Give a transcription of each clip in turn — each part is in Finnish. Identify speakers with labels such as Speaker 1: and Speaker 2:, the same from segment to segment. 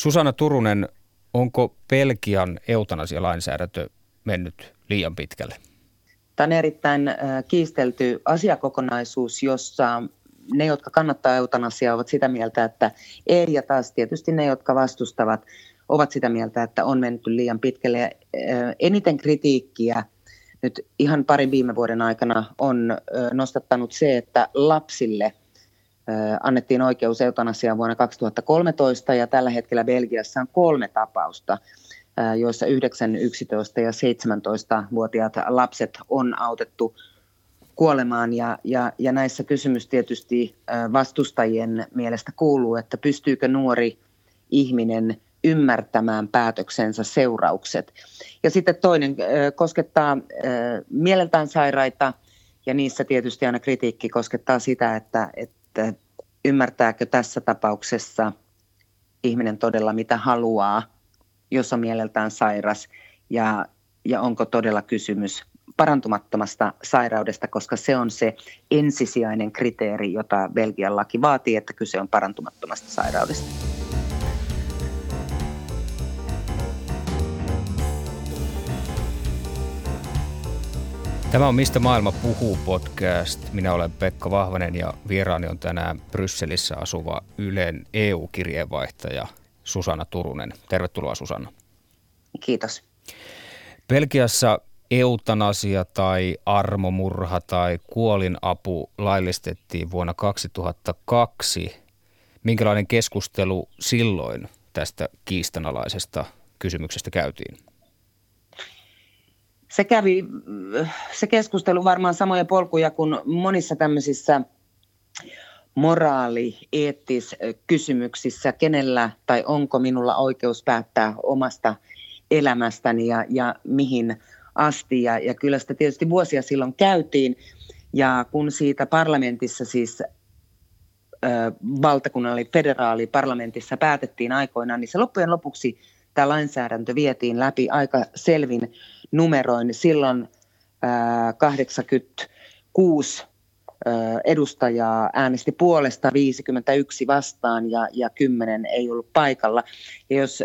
Speaker 1: Susanna Turunen, onko Belgian eutanasialainsäädäntö mennyt liian pitkälle?
Speaker 2: Tämä on erittäin äh, kiistelty asiakokonaisuus, jossa ne, jotka kannattaa eutanasiaa, ovat sitä mieltä, että ei, ja taas tietysti ne, jotka vastustavat, ovat sitä mieltä, että on menty liian pitkälle. Ja, äh, eniten kritiikkiä nyt ihan parin viime vuoden aikana on äh, nostattanut se, että lapsille annettiin oikeus eutanasiaan vuonna 2013 ja tällä hetkellä Belgiassa on kolme tapausta, joissa 9, 11 ja 17-vuotiaat lapset on autettu kuolemaan. Ja, ja, ja näissä kysymys tietysti vastustajien mielestä kuuluu, että pystyykö nuori ihminen ymmärtämään päätöksensä seuraukset. Ja sitten toinen koskettaa mieleltään sairaita, ja niissä tietysti aina kritiikki koskettaa sitä, että, että ymmärtääkö tässä tapauksessa ihminen todella mitä haluaa, jos on mieleltään sairas, ja, ja onko todella kysymys parantumattomasta sairaudesta, koska se on se ensisijainen kriteeri, jota Belgian laki vaatii, että kyse on parantumattomasta sairaudesta.
Speaker 1: Tämä on Mistä maailma puhuu podcast. Minä olen Pekka Vahvanen ja vieraani on tänään Brysselissä asuva Ylen EU-kirjeenvaihtaja Susanna Turunen. Tervetuloa Susanna.
Speaker 2: Kiitos.
Speaker 1: Belgiassa eutanasia tai armomurha tai kuolinapu laillistettiin vuonna 2002. Minkälainen keskustelu silloin tästä kiistanalaisesta kysymyksestä käytiin?
Speaker 2: Se kävi, se keskustelu varmaan samoja polkuja kuin monissa tämmöisissä moraali, eettis kysymyksissä, kenellä tai onko minulla oikeus päättää omasta elämästäni ja, ja mihin asti. Ja, ja kyllä sitä tietysti vuosia silloin käytiin. Ja kun siitä parlamentissa siis ö, valtakunnalli federaali parlamentissa päätettiin aikoinaan, niin se loppujen lopuksi tämä lainsäädäntö vietiin läpi aika selvin numeroin. Silloin ö, 86 edustajaa äänesti puolesta, 51 vastaan ja, ja 10 ei ollut paikalla. Ja jos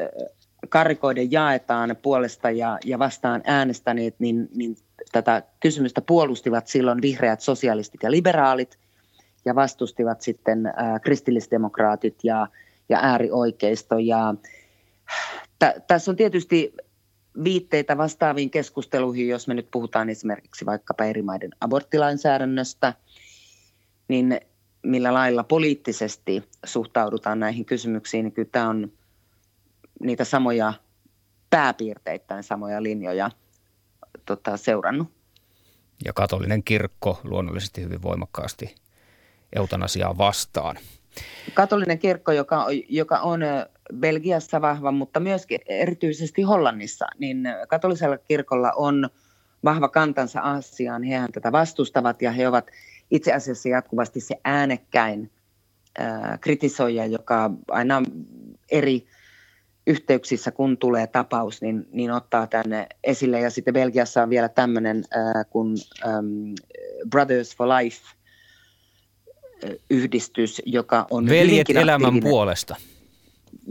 Speaker 2: karikoiden jaetaan puolesta ja, ja vastaan äänestäneet, niin, niin tätä kysymystä puolustivat silloin vihreät sosialistit ja liberaalit ja vastustivat sitten ää, kristillisdemokraatit ja, ja äärioikeisto. Ja, t- tässä on tietysti viitteitä vastaaviin keskusteluihin, jos me nyt puhutaan esimerkiksi vaikkapa eri maiden aborttilainsäädännöstä, niin millä lailla poliittisesti suhtaudutaan näihin kysymyksiin, niin kyllä tämä on niitä samoja pääpiirteittäin samoja linjoja tota, seurannut.
Speaker 1: Ja katolinen kirkko luonnollisesti hyvin voimakkaasti eutanasiaa vastaan.
Speaker 2: Katolinen kirkko, joka, joka on Belgiassa vahva, mutta myöskin erityisesti Hollannissa, niin katolisella kirkolla on vahva kantansa asiaan. Hehän tätä vastustavat ja he ovat itse asiassa jatkuvasti se äänekkäin kritisoija, joka aina eri yhteyksissä, kun tulee tapaus, niin, niin ottaa tänne esille. Ja sitten Belgiassa on vielä tämmöinen äh, kuin ähm, Brothers for Life yhdistys, joka on
Speaker 1: Veljet elämän puolesta.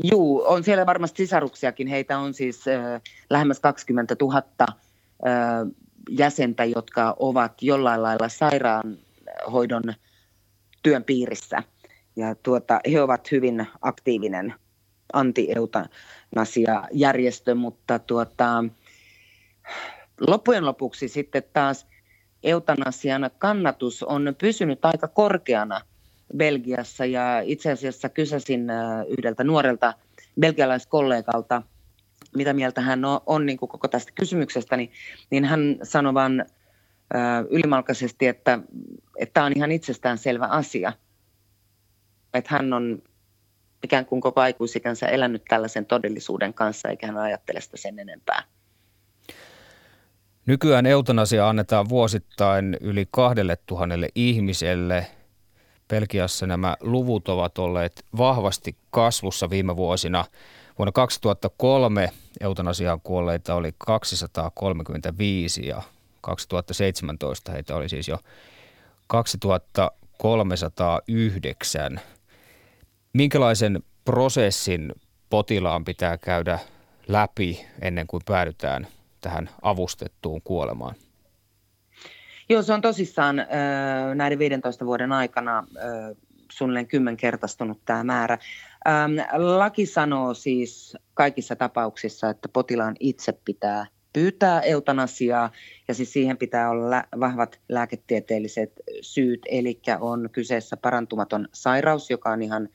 Speaker 2: Juu, on siellä varmasti sisaruksiakin. Heitä on siis äh, lähemmäs 20 000 äh, jäsentä, jotka ovat jollain lailla sairaanhoidon työn piirissä. Ja tuota, he ovat hyvin aktiivinen anti-eutanasia-järjestö, mutta tuota, loppujen lopuksi sitten taas eutanasian kannatus on pysynyt aika korkeana Belgiassa ja itse asiassa kysäsin äh, yhdeltä nuorelta belgialaiskollegalta, mitä mieltä hän on, on niin kuin koko tästä kysymyksestä, niin, niin hän sanoi vain äh, ylimalkaisesti, että, tämä on ihan itsestään selvä asia. Että hän on ikään kuin koko aikuisikänsä elänyt tällaisen todellisuuden kanssa, eikä hän ajattele sitä sen enempää.
Speaker 1: Nykyään eutanasia annetaan vuosittain yli kahdelle tuhannelle ihmiselle. Belgiassa nämä luvut ovat olleet vahvasti kasvussa viime vuosina. Vuonna 2003 eutanasiaan kuolleita oli 235 ja 2017 heitä oli siis jo 2309. Minkälaisen prosessin potilaan pitää käydä läpi ennen kuin päädytään tähän avustettuun kuolemaan?
Speaker 2: Joo, se on tosissaan näiden 15 vuoden aikana suunnilleen kymmenkertaistunut tämä määrä. Laki sanoo siis kaikissa tapauksissa, että potilaan itse pitää pyytää eutanasiaa ja siis siihen pitää olla vahvat lääketieteelliset syyt, eli on kyseessä parantumaton sairaus, joka on ihan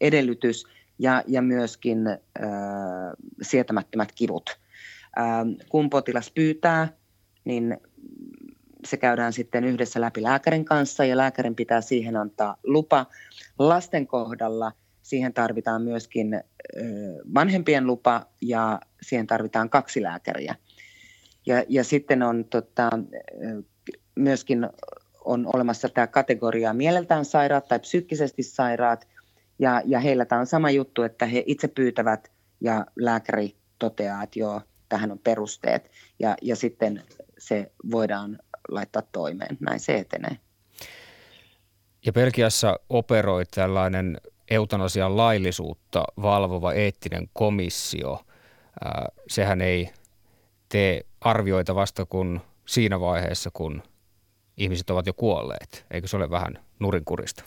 Speaker 2: edellytys ja, ja myöskin äh, sietämättömät kivut. Äh, kun potilas pyytää, niin se käydään sitten yhdessä läpi lääkärin kanssa ja lääkärin pitää siihen antaa lupa. Lasten kohdalla siihen tarvitaan myöskin vanhempien lupa ja siihen tarvitaan kaksi lääkäriä. Ja, ja sitten on tota, myöskin on olemassa tämä kategoria mieleltään sairaat tai psyykkisesti sairaat, ja, ja heillä tämä on sama juttu, että he itse pyytävät ja lääkäri toteaa, että joo, tähän on perusteet, ja, ja sitten se voidaan laittaa toimeen. Näin se etenee.
Speaker 1: Ja Belgiassa operoi tällainen eutanasian laillisuutta valvova eettinen komissio. sehän ei tee arvioita vasta kun siinä vaiheessa, kun ihmiset ovat jo kuolleet. Eikö se ole vähän nurinkurista?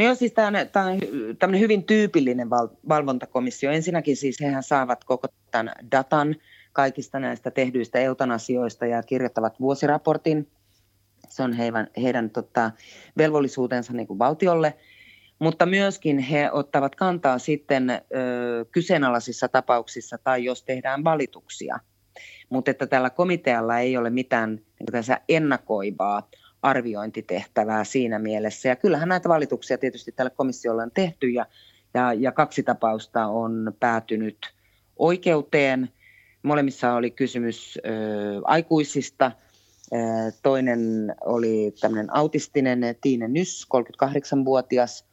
Speaker 2: No joo, siis tämä on, tämä on tämmöinen hyvin tyypillinen val, valvontakomissio. Ensinnäkin siis hehän saavat koko tämän datan kaikista näistä tehdyistä eutanasioista ja kirjoittavat vuosiraportin. Se on heidän, heidän tota, velvollisuutensa niin kuin valtiolle – mutta myöskin he ottavat kantaa sitten ö, kyseenalaisissa tapauksissa tai jos tehdään valituksia. Mutta että tällä komitealla ei ole mitään niin ennakoivaa arviointitehtävää siinä mielessä. Ja kyllähän näitä valituksia tietysti tällä komissiolla on tehty ja, ja, ja kaksi tapausta on päätynyt oikeuteen. Molemmissa oli kysymys ö, aikuisista. Toinen oli tämmöinen autistinen Tiine Nys, 38-vuotias,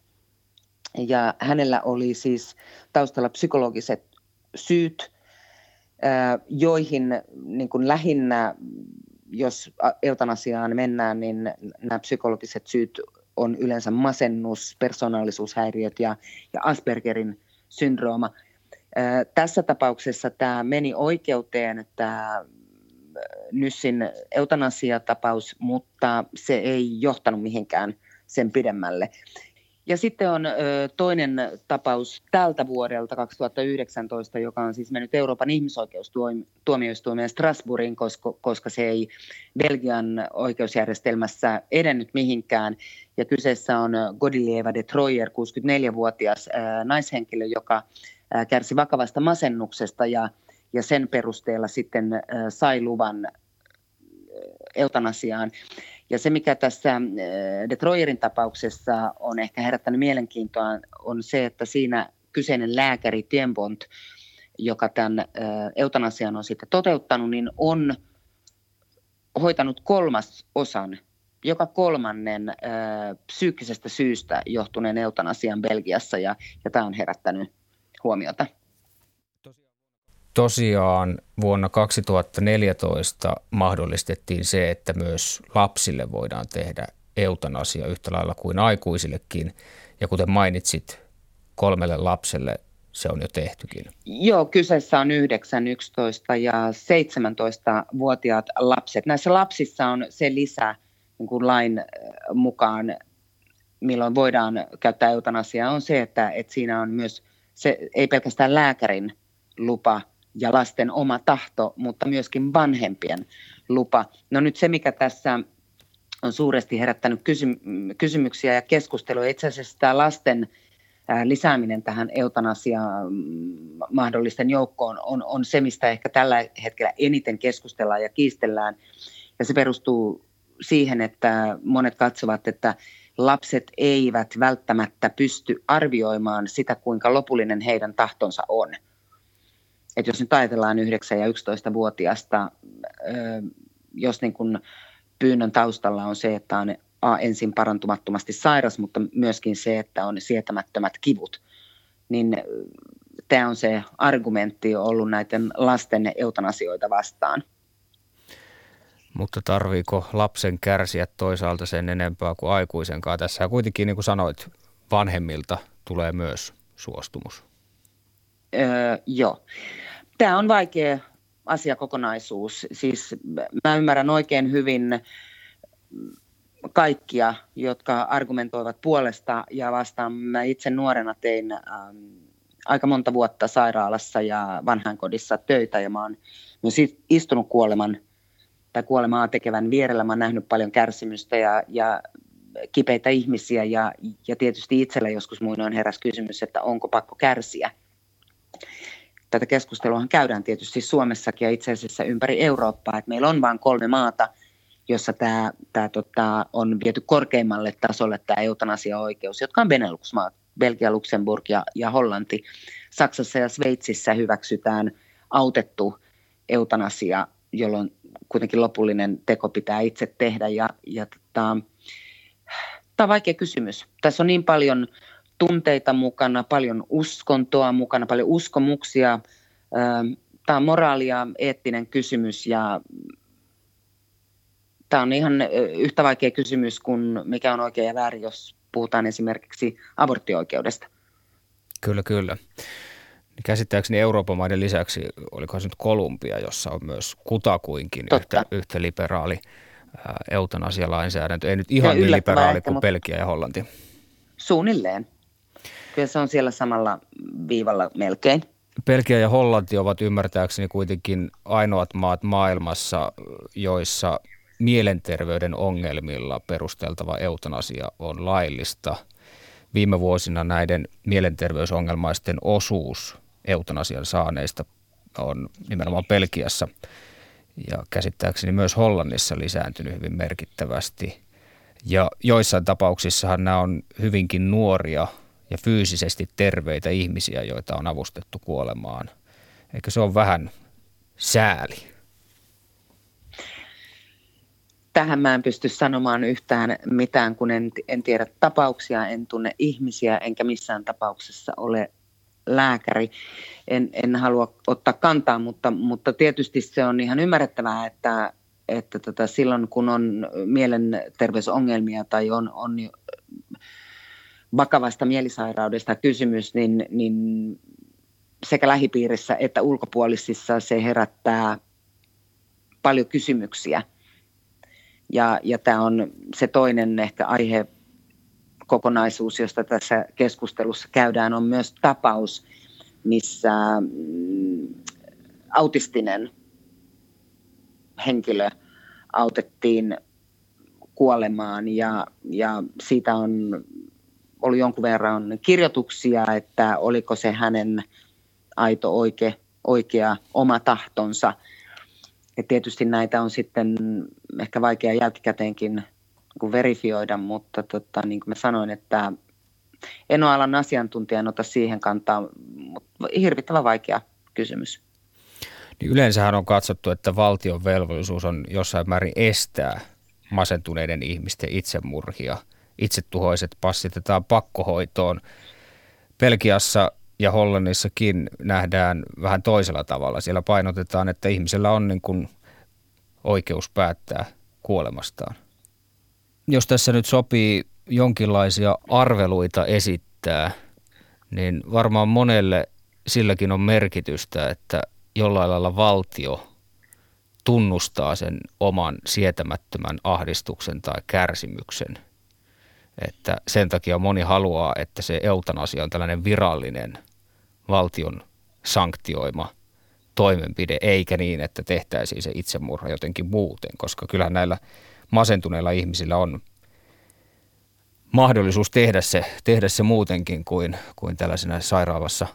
Speaker 2: ja hänellä oli siis taustalla psykologiset syyt, joihin niin kuin lähinnä, jos eutanasiaan mennään, niin nämä psykologiset syyt on yleensä masennus, persoonallisuushäiriöt ja, ja Aspergerin syndrooma. Tässä tapauksessa tämä meni oikeuteen, tämä Nyssin eutanasiatapaus, mutta se ei johtanut mihinkään sen pidemmälle. Ja sitten on ö, toinen tapaus tältä vuodelta 2019, joka on siis mennyt Euroopan ihmisoikeustuomioistuimeen Strasbourgin, koska, koska se ei Belgian oikeusjärjestelmässä edennyt mihinkään. Ja kyseessä on Godilieva de Troyer, 64-vuotias ö, naishenkilö, joka ö, kärsi vakavasta masennuksesta ja, ja sen perusteella sitten ö, sai luvan eutanasiaan. Ja se, mikä tässä äh, Detroyerin tapauksessa on ehkä herättänyt mielenkiintoa, on se, että siinä kyseinen lääkäri Tienbont, joka tämän äh, eutanasian on sitten toteuttanut, niin on hoitanut kolmas osan, joka kolmannen ö, äh, psyykkisestä syystä johtuneen eutanasian Belgiassa, ja, ja tämä on herättänyt huomiota.
Speaker 1: Tosiaan vuonna 2014 mahdollistettiin se, että myös lapsille voidaan tehdä eutanasia yhtä lailla kuin aikuisillekin. Ja kuten mainitsit, kolmelle lapselle se on jo tehtykin.
Speaker 2: Joo, kyseessä on 9, 11 ja 17-vuotiaat lapset. Näissä lapsissa on se lisä niin kuin lain äh, mukaan, milloin voidaan käyttää eutanasiaa, on se, että, että siinä on myös se, ei pelkästään lääkärin lupa – ja lasten oma tahto, mutta myöskin vanhempien lupa. No nyt se, mikä tässä on suuresti herättänyt kysy- kysymyksiä ja keskustelua, itse asiassa tämä lasten lisääminen tähän eutanasia mahdollisten joukkoon on, on se, mistä ehkä tällä hetkellä eniten keskustellaan ja kiistellään. Ja se perustuu siihen, että monet katsovat, että lapset eivät välttämättä pysty arvioimaan sitä, kuinka lopullinen heidän tahtonsa on – että jos nyt ajatellaan 9- ja 11-vuotiaasta, jos niin kuin pyynnön taustalla on se, että on A, ensin parantumattomasti sairas, mutta myöskin se, että on sietämättömät kivut, niin tämä on se argumentti ollut näiden lasten eutanasioita vastaan.
Speaker 1: Mutta tarviiko lapsen kärsiä toisaalta sen enempää kuin aikuisenkaan? Tässä kuitenkin, niin kuin sanoit, vanhemmilta tulee myös suostumus.
Speaker 2: Öö, joo. Tämä on vaikea asiakokonaisuus. Siis mä ymmärrän oikein hyvin kaikkia, jotka argumentoivat puolesta ja vastaan. Mä itse nuorena tein ähm, aika monta vuotta sairaalassa ja vanhainkodissa töitä ja mä oon myös istunut kuoleman tai kuolemaa tekevän vierellä. Mä oon nähnyt paljon kärsimystä ja, ja kipeitä ihmisiä ja, ja tietysti itsellä joskus muinoin heräsi kysymys, että onko pakko kärsiä. Tätä keskustelua käydään tietysti Suomessakin ja itse asiassa ympäri Eurooppaa, että meillä on vain kolme maata, jossa tämä, tämä tota, on viety korkeimmalle tasolle tämä eutanasia-oikeus, jotka on Benelux-maat, Belgia, Luxemburg ja, ja Hollanti. Saksassa ja Sveitsissä hyväksytään autettu eutanasia, jolloin kuitenkin lopullinen teko pitää itse tehdä. Ja, ja tota, tämä on vaikea kysymys. Tässä on niin paljon tunteita mukana, paljon uskontoa mukana, paljon uskomuksia. Tämä on moraalia, eettinen kysymys ja tämä on ihan yhtä vaikea kysymys kuin mikä on oikein ja väärin, jos puhutaan esimerkiksi aborttioikeudesta.
Speaker 1: Kyllä, kyllä. Käsittääkseni Euroopan maiden lisäksi, oliko se nyt Kolumbia, jossa on myös kutakuinkin yhtä, yhtä liberaali eutanasialainsäädäntö. Ei nyt ihan niin liberaali kuin Belgia ja Hollanti.
Speaker 2: Suunnilleen. Kyllä se on siellä samalla viivalla melkein.
Speaker 1: Belgia ja Hollanti ovat ymmärtääkseni kuitenkin ainoat maat maailmassa, joissa mielenterveyden ongelmilla perusteltava eutanasia on laillista. Viime vuosina näiden mielenterveysongelmaisten osuus eutanasian saaneista on nimenomaan Belgiassa ja käsittääkseni myös Hollannissa lisääntynyt hyvin merkittävästi. Ja joissain tapauksissahan nämä on hyvinkin nuoria fyysisesti terveitä ihmisiä, joita on avustettu kuolemaan. Eikö se ole vähän sääli?
Speaker 2: tähän mä en pysty sanomaan yhtään mitään, kun en, en tiedä tapauksia, en tunne ihmisiä, enkä missään tapauksessa ole lääkäri. En, en halua ottaa kantaa, mutta, mutta tietysti se on ihan ymmärrettävää, että, että tota, silloin kun on mielenterveysongelmia tai on, on vakavasta mielisairaudesta kysymys, niin, niin sekä lähipiirissä että ulkopuolisissa se herättää paljon kysymyksiä – ja, ja tämä on se toinen ehkä aihe kokonaisuus, josta tässä keskustelussa käydään, on myös tapaus, missä mm, autistinen henkilö autettiin kuolemaan ja, ja siitä on ollut jonkun verran kirjoituksia, että oliko se hänen aito oikea, oikea oma tahtonsa – ja tietysti näitä on sitten ehkä vaikea jälkikäteenkin kun verifioida, mutta tota, niin kuin mä sanoin, että en ole alan asiantuntija, en ota siihen kantaa, mutta hirvittävän vaikea kysymys.
Speaker 1: Niin yleensähän on katsottu, että valtion velvollisuus on jossain määrin estää masentuneiden ihmisten itsemurhia. Itsetuhoiset passitetaan pakkohoitoon. Belgiassa ja Hollannissakin nähdään vähän toisella tavalla. Siellä painotetaan, että ihmisellä on niin kuin oikeus päättää kuolemastaan. Jos tässä nyt sopii jonkinlaisia arveluita esittää, niin varmaan monelle silläkin on merkitystä, että jollain lailla valtio tunnustaa sen oman sietämättömän ahdistuksen tai kärsimyksen. Että sen takia moni haluaa, että se eutanasia on tällainen virallinen – valtion sanktioima toimenpide, eikä niin, että tehtäisiin se itsemurha jotenkin muuten, koska kyllähän näillä masentuneilla ihmisillä on mahdollisuus tehdä se, tehdä se muutenkin kuin, kuin tällaisena sairaalassa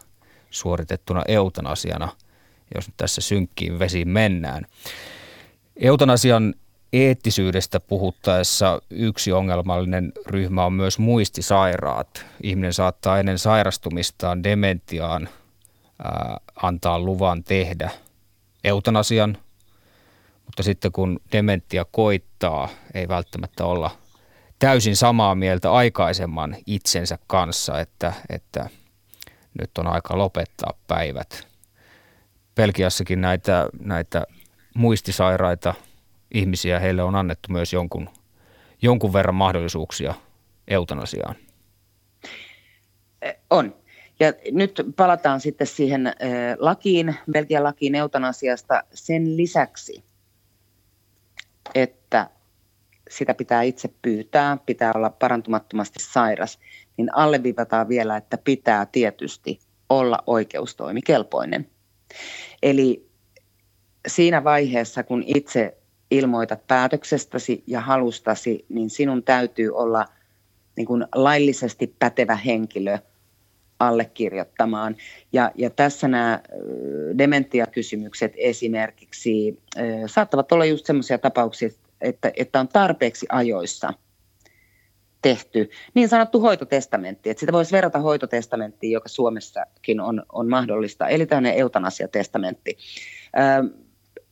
Speaker 1: suoritettuna eutanasiana, jos nyt tässä synkkiin vesiin mennään. Eutanasian eettisyydestä puhuttaessa yksi ongelmallinen ryhmä on myös muistisairaat. Ihminen saattaa ennen sairastumistaan dementiaan ää, antaa luvan tehdä eutanasian, mutta sitten kun dementia koittaa, ei välttämättä olla täysin samaa mieltä aikaisemman itsensä kanssa, että, että nyt on aika lopettaa päivät. Pelkiassakin näitä, näitä muistisairaita – ihmisiä, heille on annettu myös jonkun, jonkun verran mahdollisuuksia eutanasiaan.
Speaker 2: Eh, on. Ja nyt palataan sitten siihen äh, lakiin, Belgian lakiin eutanasiasta sen lisäksi, että sitä pitää itse pyytää, pitää olla parantumattomasti sairas, niin alleviivataan vielä, että pitää tietysti olla oikeustoimikelpoinen. Eli siinä vaiheessa, kun itse ilmoitat päätöksestäsi ja halustasi, niin sinun täytyy olla niin kuin laillisesti pätevä henkilö allekirjoittamaan. Ja, ja tässä nämä dementiakysymykset esimerkiksi saattavat olla just sellaisia tapauksia, että, että on tarpeeksi ajoissa tehty niin sanottu hoitotestamentti. Että sitä voisi verrata hoitotestamenttiin, joka Suomessakin on, on mahdollista, eli tämmöinen eutanasiatestamentti. Ää,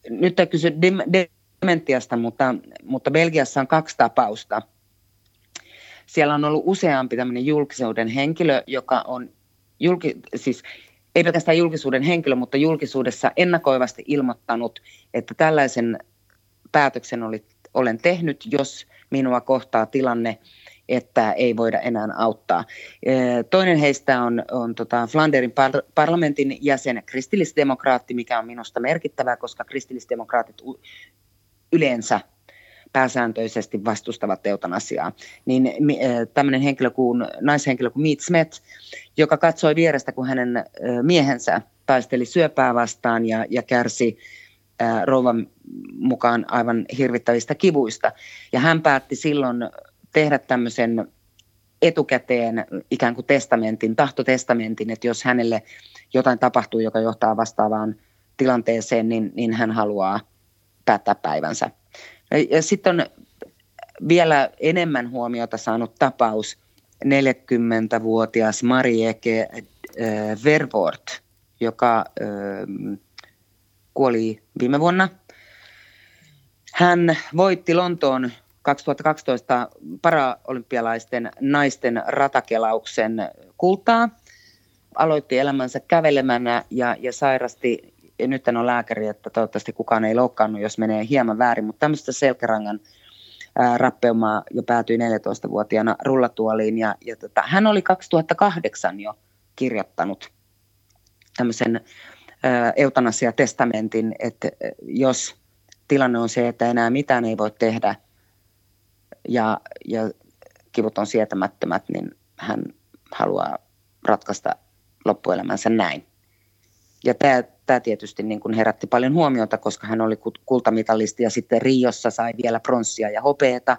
Speaker 2: nyt kysy dementiasta, mutta, mutta Belgiassa on kaksi tapausta. Siellä on ollut useampi tämmöinen julkisuuden henkilö, joka on julki, siis ei pelkästään julkisuuden henkilö, mutta julkisuudessa ennakoivasti ilmoittanut, että tällaisen päätöksen oli, olen tehnyt, jos minua kohtaa tilanne, että ei voida enää auttaa. Toinen heistä on, on tota Flanderin par- parlamentin jäsen, kristillisdemokraatti, mikä on minusta merkittävää, koska kristillisdemokraatit yleensä pääsääntöisesti vastustavat eutanasiaa, niin tämmöinen henkilö kuin, naishenkilö kuin Meet Smet, joka katsoi vierestä, kun hänen miehensä taisteli syöpää vastaan ja, ja kärsi rouvan mukaan aivan hirvittävistä kivuista. Ja hän päätti silloin tehdä tämmöisen etukäteen ikään kuin testamentin, tahtotestamentin, että jos hänelle jotain tapahtuu, joka johtaa vastaavaan tilanteeseen, niin, niin hän haluaa päättää päivänsä. Ja sitten on vielä enemmän huomiota saanut tapaus 40-vuotias Marieke äh, Vervoort, joka äh, kuoli viime vuonna. Hän voitti Lontoon 2012 paraolympialaisten naisten ratakelauksen kultaa. Aloitti elämänsä kävelemänä ja, ja sairasti, nyt on lääkäri, että toivottavasti kukaan ei loukkaannut, jos menee hieman väärin, mutta tämmöistä selkärangan ää, rappeumaa jo päätyi 14-vuotiaana rullatuoliin. Ja, ja tota, hän oli 2008 jo kirjoittanut tämmöisen eutanasia-testamentin, että jos tilanne on se, että enää mitään ei voi tehdä ja, ja kivut on sietämättömät, niin hän haluaa ratkaista loppuelämänsä näin. Ja tämä, tämä tietysti niin kuin herätti paljon huomiota, koska hän oli kultamitalisti ja sitten Riossa sai vielä pronssia ja hopeeta,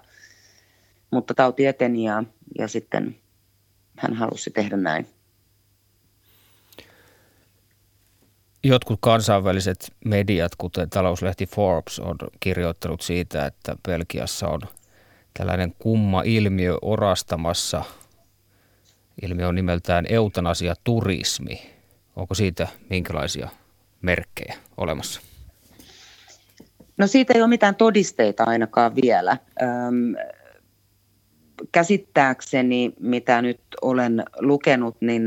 Speaker 2: mutta tauti eteni ja, ja sitten hän halusi tehdä näin.
Speaker 1: Jotkut kansainväliset mediat, kuten talouslehti Forbes, on kirjoittanut siitä, että Belgiassa on tällainen kumma ilmiö orastamassa. Ilmiö on nimeltään eutanasia turismi. Onko siitä minkälaisia merkkejä olemassa?
Speaker 2: No siitä ei ole mitään todisteita ainakaan vielä. Öm, käsittääkseni, mitä nyt olen lukenut, niin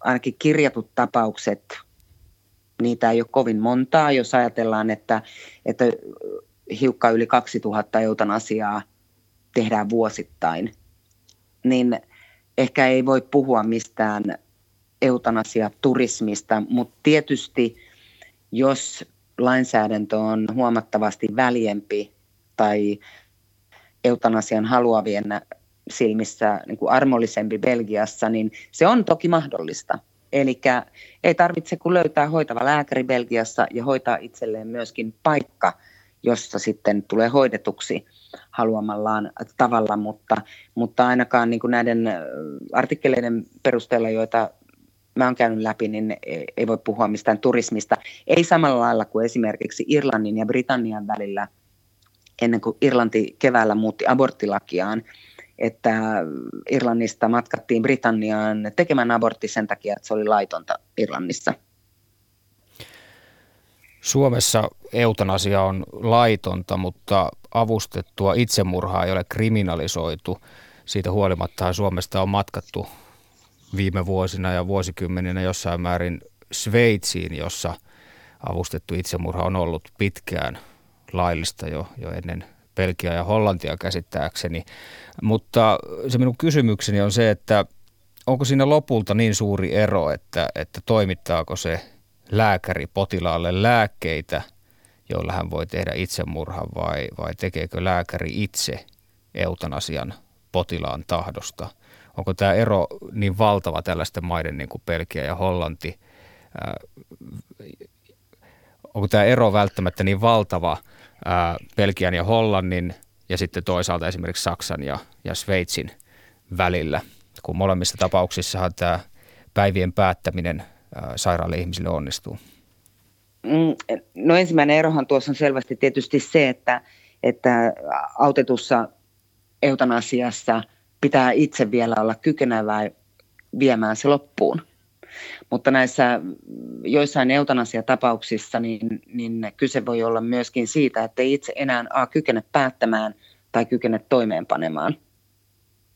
Speaker 2: ainakin kirjatut tapaukset niitä ei ole kovin montaa, jos ajatellaan, että, että hiukka yli 2000 eutanasiaa tehdään vuosittain, niin ehkä ei voi puhua mistään eutanasia-turismista, mutta tietysti jos lainsäädäntö on huomattavasti väljempi tai eutanasian haluavien silmissä niin kuin armollisempi Belgiassa, niin se on toki mahdollista. Eli ei tarvitse kuin löytää hoitava lääkäri Belgiassa ja hoitaa itselleen myöskin paikka, jossa sitten tulee hoidetuksi haluamallaan tavalla, mutta, mutta ainakaan niin kuin näiden artikkeleiden perusteella, joita mä oon käynyt läpi, niin ei voi puhua mistään turismista. Ei samalla lailla kuin esimerkiksi Irlannin ja Britannian välillä ennen kuin Irlanti keväällä muutti aborttilakiaan, että Irlannista matkattiin Britanniaan tekemään abortti sen takia, että se oli laitonta Irlannissa.
Speaker 1: Suomessa eutanasia on laitonta, mutta avustettua itsemurhaa ei ole kriminalisoitu. Siitä huolimatta Suomesta on matkattu viime vuosina ja vuosikymmeninä jossain määrin Sveitsiin, jossa avustettu itsemurha on ollut pitkään laillista jo, jo ennen Belgia ja Hollantia käsittääkseni. Mutta se minun kysymykseni on se, että onko siinä lopulta niin suuri ero, että, että toimittaako se lääkäri potilaalle lääkkeitä, joilla hän voi tehdä itsemurhan vai, vai tekeekö lääkäri itse eutanasian potilaan tahdosta? Onko tämä ero niin valtava tällaisten maiden niin kuin Belgia ja Hollanti? onko tämä ero välttämättä niin valtava Belgian ja Hollannin ja sitten toisaalta esimerkiksi Saksan ja, ja Sveitsin välillä, kun molemmissa tapauksissahan tämä päivien päättäminen sairaalle ihmisille onnistuu?
Speaker 2: Mm, no ensimmäinen erohan tuossa on selvästi tietysti se, että, että autetussa eutanasiassa pitää itse vielä olla kykenevää viemään se loppuun. Mutta näissä joissain eutanasiatapauksissa niin, niin kyse voi olla myöskin siitä, että ei itse enää A kykene päättämään tai kykene toimeenpanemaan,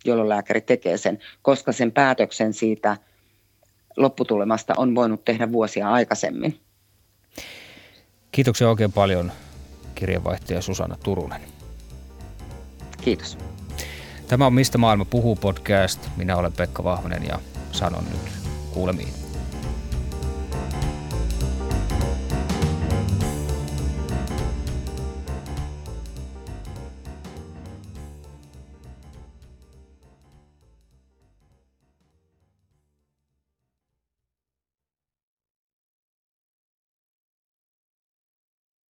Speaker 2: jolloin lääkäri tekee sen, koska sen päätöksen siitä lopputulemasta on voinut tehdä vuosia aikaisemmin.
Speaker 1: Kiitoksia oikein paljon kirjeenvaihtaja Susanna Turunen.
Speaker 2: Kiitos.
Speaker 1: Tämä on Mistä maailma puhuu podcast. Minä olen Pekka Vahvanen ja sanon nyt kuulemiin.